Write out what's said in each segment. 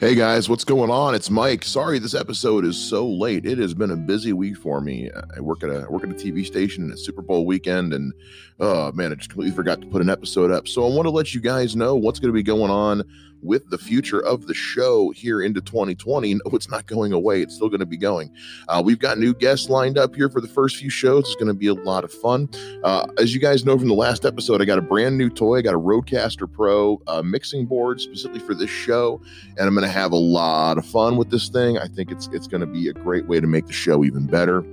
Hey guys, what's going on? It's Mike. Sorry this episode is so late. It has been a busy week for me. I work at a I work at a TV station it's Super Bowl weekend and oh man, I just completely forgot to put an episode up. So I want to let you guys know what's going to be going on with the future of the show here into 2020. No, it's not going away. It's still going to be going. Uh, we've got new guests lined up here for the first few shows. It's going to be a lot of fun. Uh, as you guys know from the last episode, I got a brand new toy. I got a Rodecaster Pro uh, mixing board specifically for this show, and I'm going to have a lot of fun with this thing. I think it's it's going to be a great way to make the show even better.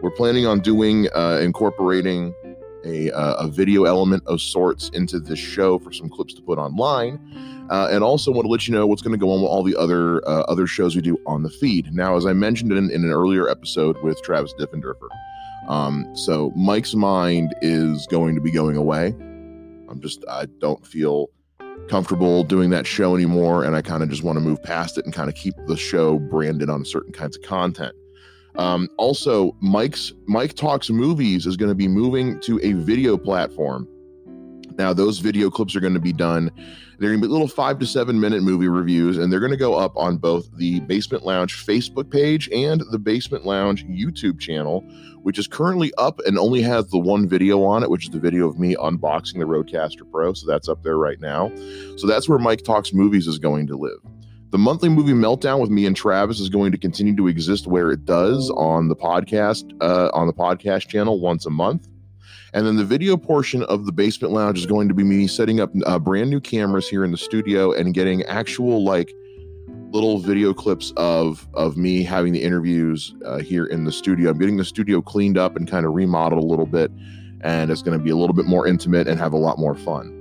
We're planning on doing uh, incorporating a, uh, a video element of sorts into this show for some clips to put online. Uh, and also want to let you know what's going to go on with all the other uh, other shows we do on the feed. Now, as I mentioned in, in an earlier episode with Travis Diffenderfer, um, so Mike's mind is going to be going away. I'm just I don't feel comfortable doing that show anymore, and I kind of just want to move past it and kind of keep the show branded on certain kinds of content. Um, also, Mike's Mike Talks Movies is going to be moving to a video platform. Now, those video clips are going to be done. They're going to be little five to seven minute movie reviews, and they're going to go up on both the Basement Lounge Facebook page and the Basement Lounge YouTube channel, which is currently up and only has the one video on it, which is the video of me unboxing the Rodecaster Pro. So that's up there right now. So that's where Mike Talks Movies is going to live. The monthly movie meltdown with me and Travis is going to continue to exist where it does on the podcast uh, on the podcast channel once a month. And then the video portion of the basement lounge is going to be me setting up uh, brand new cameras here in the studio and getting actual like little video clips of of me having the interviews uh, here in the studio. I'm getting the studio cleaned up and kind of remodeled a little bit, and it's going to be a little bit more intimate and have a lot more fun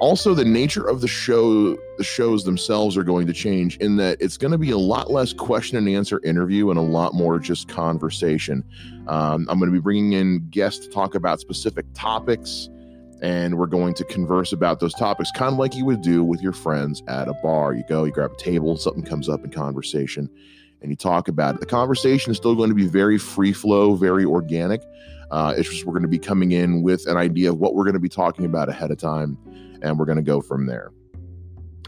also the nature of the show the shows themselves are going to change in that it's going to be a lot less question and answer interview and a lot more just conversation. Um, i'm going to be bringing in guests to talk about specific topics and we're going to converse about those topics kind of like you would do with your friends at a bar. You go you grab a table something comes up in conversation and you talk about it. The conversation is still going to be very free flow very organic uh, it's just we're going to be coming in with an idea of what we're going to be talking about ahead of time and we're going to go from there.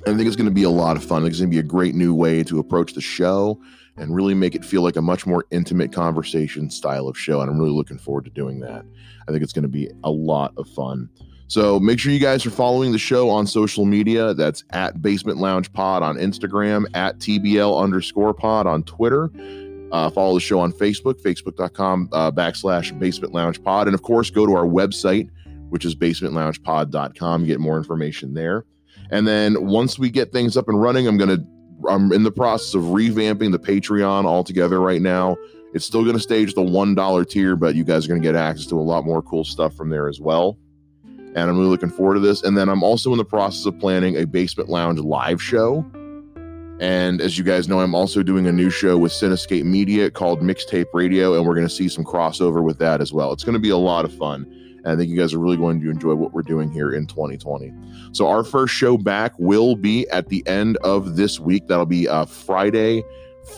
I think it's going to be a lot of fun. It's going to be a great new way to approach the show and really make it feel like a much more intimate conversation style of show. And I'm really looking forward to doing that. I think it's going to be a lot of fun. So make sure you guys are following the show on social media. That's at Basement Lounge Pod on Instagram, at TBL underscore pod on Twitter. Uh, follow the show on Facebook, facebook.com uh, backslash Basement Lounge Pod. And of course, go to our website, which is basementloungepod.com. Get more information there. And then once we get things up and running, I'm going to, I'm in the process of revamping the Patreon altogether right now. It's still going to stage the $1 tier, but you guys are going to get access to a lot more cool stuff from there as well. And I'm really looking forward to this. And then I'm also in the process of planning a Basement Lounge live show. And as you guys know, I'm also doing a new show with Cinescape Media called Mixtape Radio, and we're going to see some crossover with that as well. It's going to be a lot of fun. And I think you guys are really going to enjoy what we're doing here in 2020. So, our first show back will be at the end of this week. That'll be uh, Friday,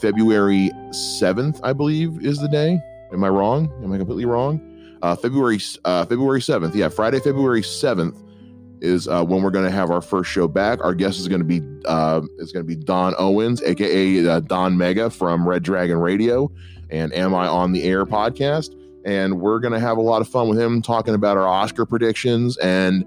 February 7th, I believe, is the day. Am I wrong? Am I completely wrong? Uh, February uh, February 7th. Yeah, Friday, February 7th is uh, when we're going to have our first show back. Our guest is going to be uh, is going to be Don Owens, aka uh, Don Mega from Red Dragon Radio and Am I on the Air podcast and we're going to have a lot of fun with him talking about our Oscar predictions and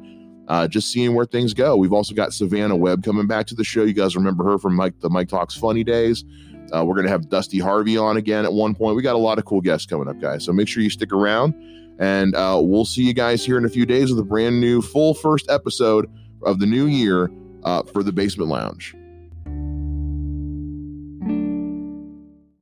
uh, just seeing where things go. We've also got Savannah Webb coming back to the show. You guys remember her from Mike the Mike Talks Funny Days. Uh, we're going to have Dusty Harvey on again at one point. We got a lot of cool guests coming up, guys. So make sure you stick around, and uh, we'll see you guys here in a few days with a brand new full first episode of the new year uh, for the Basement Lounge.